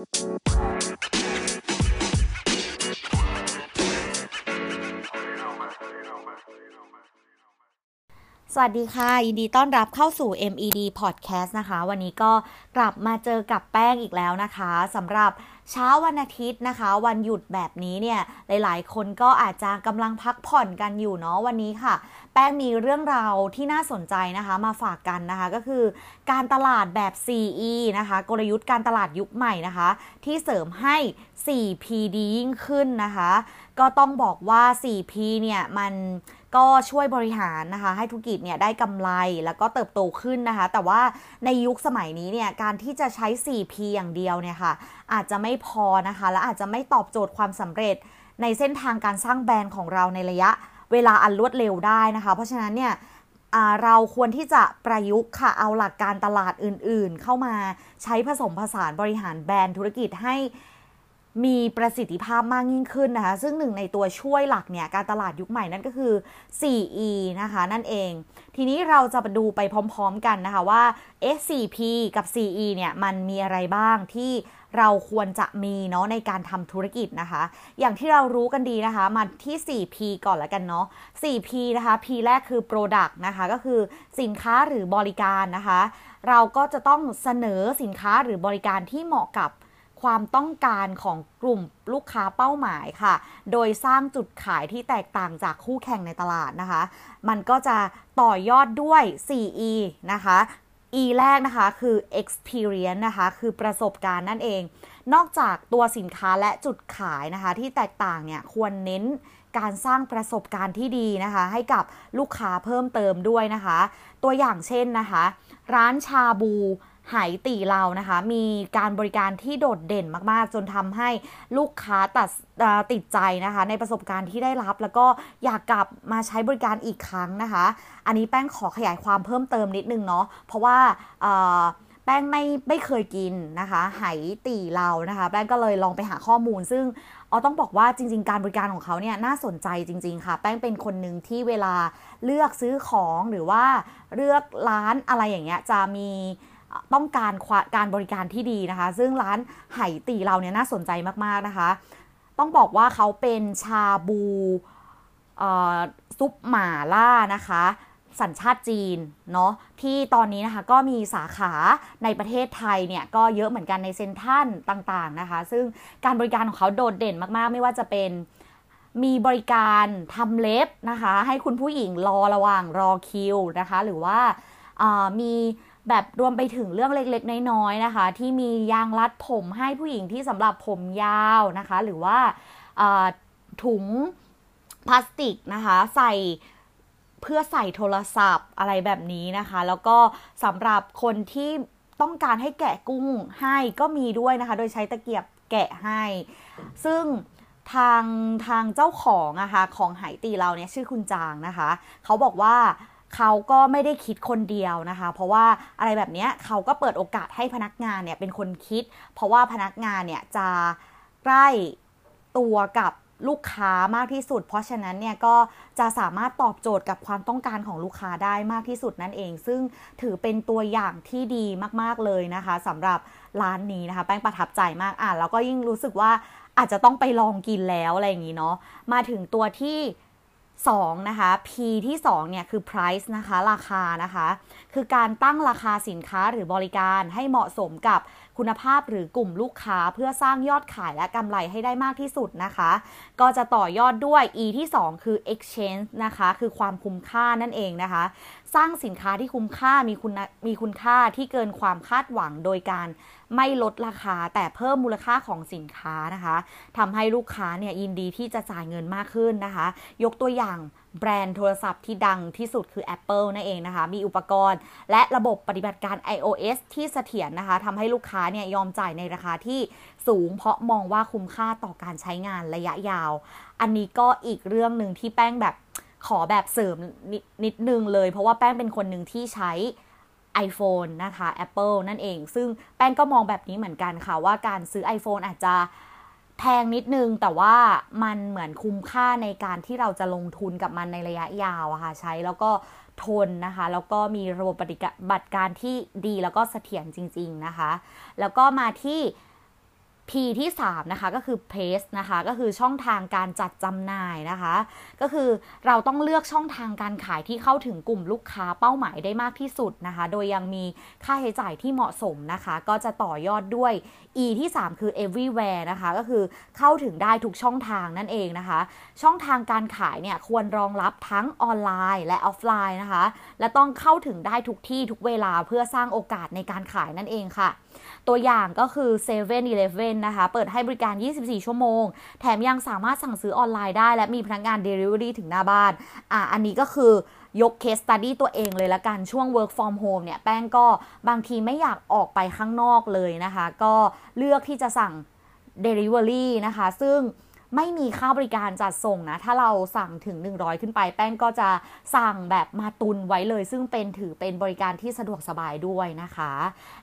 Música สวัสดีค่ะ ยินดีต้อนรับเข้าสู่ MED Podcast นะคะ วันนี้ก็กลับมาเจอกับแป้งอีกแล้วนะคะสำหรับเช้าวันอาทิตย์นะคะ วันหยุดแบบนี้เนี่ยหลาย ๆ คนก็อาจจะกำลังพักผ่อนกันอยู่เนาะวันนี้ค่ะ แป้งมีเรื่องราวที่น่าสนใจนะคะมาฝากกันนะคะก็คือ การตลาดแบบ 4E นะคะ กลยุทธ์การตลาดยุคใหม่นะคะ ที่เสริมให้ 4P ดียิ่งขึ้นนะคะ ก็ต้องบอกว่า 4P เนี่ยมัน ก็ช่วยบริหารนะคะ ให้ธุรกิจเนี่ยได้กำไรแล้วก็เติบโตขึ้นนะคะ แต่ว่าในยุคสมัยนี้เนี่ยการที่จะใช้ 4P อย่างเดียวเนี่ยค่ะ อาจจะไม่พอนะคะ และอาจจะไม่ตอบโจทย์ความสำเร็จ ในเส้นทางการสร้างแบรนด์ของเราในระยะเวลาอันรวดเร็วได้นะคะ เพราะฉะนั้นเนี่ยเราควรที่จะประยุกต์ค่ะเอาหลักการตลาดอื่นๆ เข้ามาใช้ผสมผสานบริหารแบรนด์ธุรกิจให้ มีประสิทธิภาพมากยิ่งขึ้นนะคะ ซึ่งหนึ่งในตัวช่วยหลักเนี่ย การตลาดยุคใหม่นั่นก็คือ 4E นะคะ นั่นเอง ทีนี้เราจะมาดูไปพร้อมๆกันนะคะว่า S4P กับ 4E เนี่ยมันมีอะไรบ้างที่เราควรจะมีเนาะในการทำธุรกิจนะคะ อย่างที่เรารู้กันดีนะคะ มาที่ 4P ก่อนล้วกันเนาะ 4P นะคะ P แรกคือ Product นะคะ ก็คือสินค้าหรือบริการนะคะ เราก็จะต้องเสนอสินค้าหรือบริการที่เหมาะกับ ความต้องการของกลุ่มลูกค้าเป้าหมายค่ะ โดยสร้างจุดขายที่แตกต่างจากคู่แข่งในตลาดนะคะ มันก็จะต่อยอดด้วย 4E นะคะ E แรกนะคะคือ experience นะคะ คือประสบการณ์นั่นเอง นอกจากตัวสินค้าและจุดขายนะคะ ที่แตกต่างเนี่ยควรเน้นการสร้างประสบการณ์ที่ดีนะคะ ให้กับลูกค้าเพิ่มเติมด้วยนะคะ ตัวอย่างเช่นนะคะ ร้านชาบู หายตีเรานะคะ มีการบริการที่โดดเด่นมากๆ จนทำให้ลูกค้าตัดติดใจนะคะ ในประสบการณ์ที่ได้รับ แล้วก็อยากกลับมาใช้บริการอีกครั้งนะคะ อันนี้แป้งขอขยายความเพิ่มเติมนิดนึงเนาะเพราะว่าแป้งไม่ไม่เคยกินนะคะไหตีเรานะคะ แป้งก็เลยลองไปหาข้อมูล ซึ่งอ๋อต้องบอกว่าจริง ๆ การบริการของเขาเนี่ยน่าสนใจจริง ๆ ค่ะ แป้งเป็นคนหนึ่งที่เวลาเลือกซื้อของหรือว่าเลือกร้านอะไรอย่างเงี้ยจะมี ต้องการการบริการที่ดีนะคะ ซึ่งร้านไหตีเราเนี่ยน่าสนใจมากๆนะคะ ต้องบอกว่าเขาเป็นชาบูซุปหม่าล่านะคะสัญชาติจีนเนาะที่ตอนนี้นะคะก็มีสาขาในประเทศไทยเนี่ยก็เยอะเหมือนกันในเซ็นทัลต่างๆนะคะ ซึ่งการบริการของเขาโดดเด่นมากๆ ไม่ว่าจะเป็นมีบริการทำเล็บนะคะ ให้คุณผู้หญิงรอระหว่างรอคิวนะคะ หรือว่ามี แบบรวมไปถึงเรื่องเล็กๆ น้อยๆนะคะ ที่มียางรัดผมให้ผู้หญิงที่สำหรับผมยาวนะคะ หรือว่าถุงพลาสติกนะคะ ใส่เพื่อใส่โทรศัพท์อะไรแบบนี้นะคะ แล้วก็สำหรับคนที่ต้องการให้แกะกุ้งให้ก็มีด้วยนะคะ โดยใช้ตะเกียบแกะให้ ซึ่งทางทางเจ้าของอะคะ่ะของไหตีเราเนี่ยชื่อคุณจางนะคะ เขาบอกว่า เขาก็ไม่ได้คิดคนเดียวนะคะ เพราะว่าอะไรแบบนี้เขาก็เปิดโอกาสให้พนักงานเนี่ยเป็นคนคิด เพราะว่าพนักงานเนี่ยจะใกล้ตัวกับลูกค้ามากที่สุด เพราะฉะนั้นเนี่ยก็จะสามารถตอบโจทย์กับความต้องการของลูกค้าได้มากที่สุดนั่นเอง ซึ่งถือเป็นตัวอย่างที่ดีมากๆเลยนะคะสำหรับร้านนี้นะคะแป้งประทับใจมากอะแล้วก็ยิ่งรู้สึกว่าอาจจะต้องไปลองกินแล้วอะไรอย่างนี้เนาะมาถึงตัวที่ 2นะคะ P ที่2เนี่ยคือ price นะคะ ราคานะคะ คือการตั้งราคาสินค้าหรือบริการให้เหมาะสมกับคุณภาพหรือกลุ่มลูกค้าเพื่อสร้างยอดขายและกำไรให้ได้มากที่สุดนะคะ ก็จะต่อยอดด้วย E ที่ 2 คือ exchange นะคะ คือความคุ้มค่านั่นเองนะคะ สร้างสินค้าที่คุ้มค่ามีคุณมีคุณค่าที่เกินความคาดหวังโดยการ ไม่ลดราคาแต่เพิ่มมูลค่าของสินค้านะคะทำให้ลูกค้าเนี่ยยินดีที่จะจ่ายเงินมากขึ้นนะคะ ยกตัวอย่างแบรนด์โทรศัพท์ที่ดังที่สุดคือ Apple นั่นเองนะคะ มีอุปกรณ์และระบบปฏิบัติการ iOS ที่เสถียรนะคะทำให้ลูกค้าเนี่ยยอมจ่ายในราคาที่สูง เพราะมองว่าคุ้มค่าต่อการใช้งานระยะยาว อันนี้ก็อีกเรื่องหนึ่งที่แป้งแบบขอแบบเสริมนนิดนึงเลย เพราะว่าแป้งเป็นคนหนึ่งที่ใช้ iPhone นะคะ Apple นั่นเอง ซึ่งแป้งก็มองแบบนี้เหมือนกันค่ะ ว่าการซื้อ iPhone อาจจะแพงนิดนึง แต่ว่ามันเหมือนคุ้มค่าในการที่เราจะลงทุนกับมันในระยะยาวอะค่ะ ใช้แล้วก็ทนนะคะ แล้วก็มีระบบปฏิบัติการที่ดีแล้วก็เสถียรจริง ๆ นะคะ แล้วก็มาที่ P ที่ 3 นะคะก็คือ Place นะคะก็คือช่องทางการจัดจำหน่ายนะคะ ก็คือเราต้องเลือกช่องทางการขายที่เข้าถึงกลุ่มลูกค้าเป้าหมายได้มากที่สุดนะคะ โดยยังมีค่าใช้จ่ายที่เหมาะสมนะคะ ก็จะต่อยอดด้วย E ที่ 3 คือ everywhere นะคะ ก็คือเข้าถึงได้ทุกช่องทางนั่นเองนะคะ ช่องทางการขายเนี่ยควรรองรับทั้งออนไลน์และออฟไลน์นะคะ และต้องเข้าถึงได้ทุกที่ทุกเวลาเพื่อสร้างโอกาสในการขายนั่นเองค่ะตัวอย่างก็คือ7 e เ e ่ e อนะคะ เปิดให้บริการ 24 ชั่วโมง แถมยังสามารถสั่งซื้อออนไลน์ได้ และมีพนักงาน Delivery ถึงหน้าบ้าน อะ อันนี้ก็คือยก case study ตัวเองเลยละกัน ช่วง work from home เนี่ย แป้งก็บางทีไม่อยากออกไปข้างนอกเลยนะคะ ก็เลือกที่จะสั่ง Delivery นะคะ ซึ่ง ไม่มีค่าบริการจัดส่งนะ ถ้าเราสั่งถึง 100 ขึ้นไป แป้งก็จะสั่งแบบมาตุนไว้เลย ซึ่งเป็นถือเป็นบริการที่สะดวกสบายด้วยนะคะ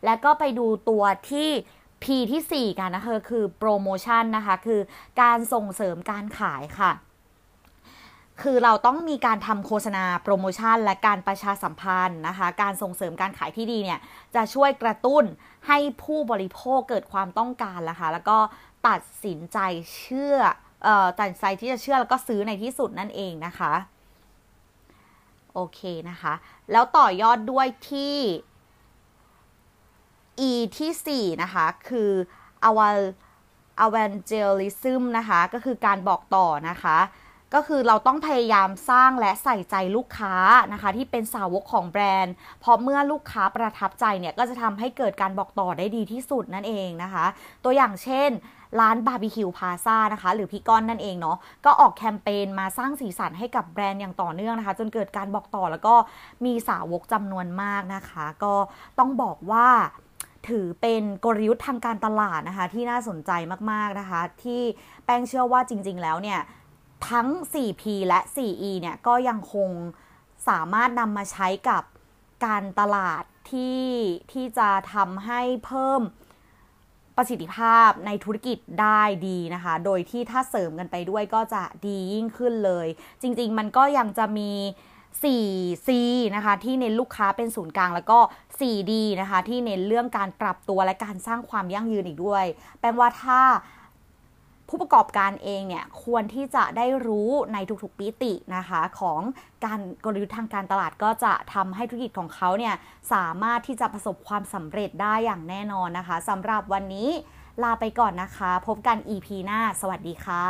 แล้วก็ไปดูตัวที่ P ที่ 4 กันนะคะคือโปรโมชั่นนะคะ คือการส่งเสริมการขายค่ะ คือเราต้องมีการทำโฆษณาโปรโมชั่น และการประชาสัมพันธ์นะคะ การส่งเสริมการขายที่ดีเนี่ยจะช่วยกระตุ้นให้ผู้บริโภคเกิดความต้องการละคะ แล้วก็ตัดสินใจเชื่อเอ่อตัดสินใจที่จะเชื่อแล้วก็ซื้อในที่สุดนั่นเองนะคะ โอเคนะคะ แล้วต่อยอดด้วยที่ E ที่ 4 นะคะ คือ evangelism นะคะ ก็คือการบอกต่อนะคะ ก็คือเราต้องพยายามสร้างและใส่ใจลูกค้านะคะที่เป็นสาวกของแบรนด์ เพราะเมื่อลูกค้าประทับใจเนี่ยก็จะทำให้เกิดการบอกต่อได้ดีที่สุดนั่นเองนะคะ ตัวอย่างเช่น ร้านบาร์บีคิวพาซ่านะคะ หรือพี่ก้อนนั่นเองเนาะก็ออกแคมเปญมาสร้างสีสันให้กับแบรนด์อย่างต่อเนื่องนะคะ จนเกิดการบอกต่อแล้วก็มีสาวกจำนวนมากนะคะ ก็ต้องบอกว่าถือเป็นกลยุทธ์ทางการตลาดนะคะ ที่น่าสนใจมากๆนะคะ ที่แป้งเชื่อว่าจริง ๆ แล้วเนี่ย ทั้ง 4P และ 4E เนี่ยก็ยังคงสามารถนำมาใช้กับการตลาดที่ที่จะทำให้เพิ่มประสิทธิภาพในธุรกิจได้ดีนะคะ โดยที่ถ้าเสริมกันไปด้วยก็จะดียิ่งขึ้นเลย จริง ๆ มันก็ยังจะมี 4C นะคะ ที่เน้นลูกค้าเป็นศูนย์กลางแล้วก็ 4D นะคะ ที่เน้นเรื่องการปรับตัวและการสร้างความยั่งยืนอีกด้วย แปลว่าถ้า ผู้ประกอบการเองเนี่ยควรที่จะได้รู้ในทุกๆปีตินะคะของการกลยุทธ์ทางการตลาดก็จะทำให้ธุรกิจของเขาเนี่ยสามารถที่จะประสบความสำเร็จได้อย่างแน่นอนนะคะสำหรับวันนี้ลาไปก่อนนะคะ พบกัน EP หน้า สวัสดีค่ะ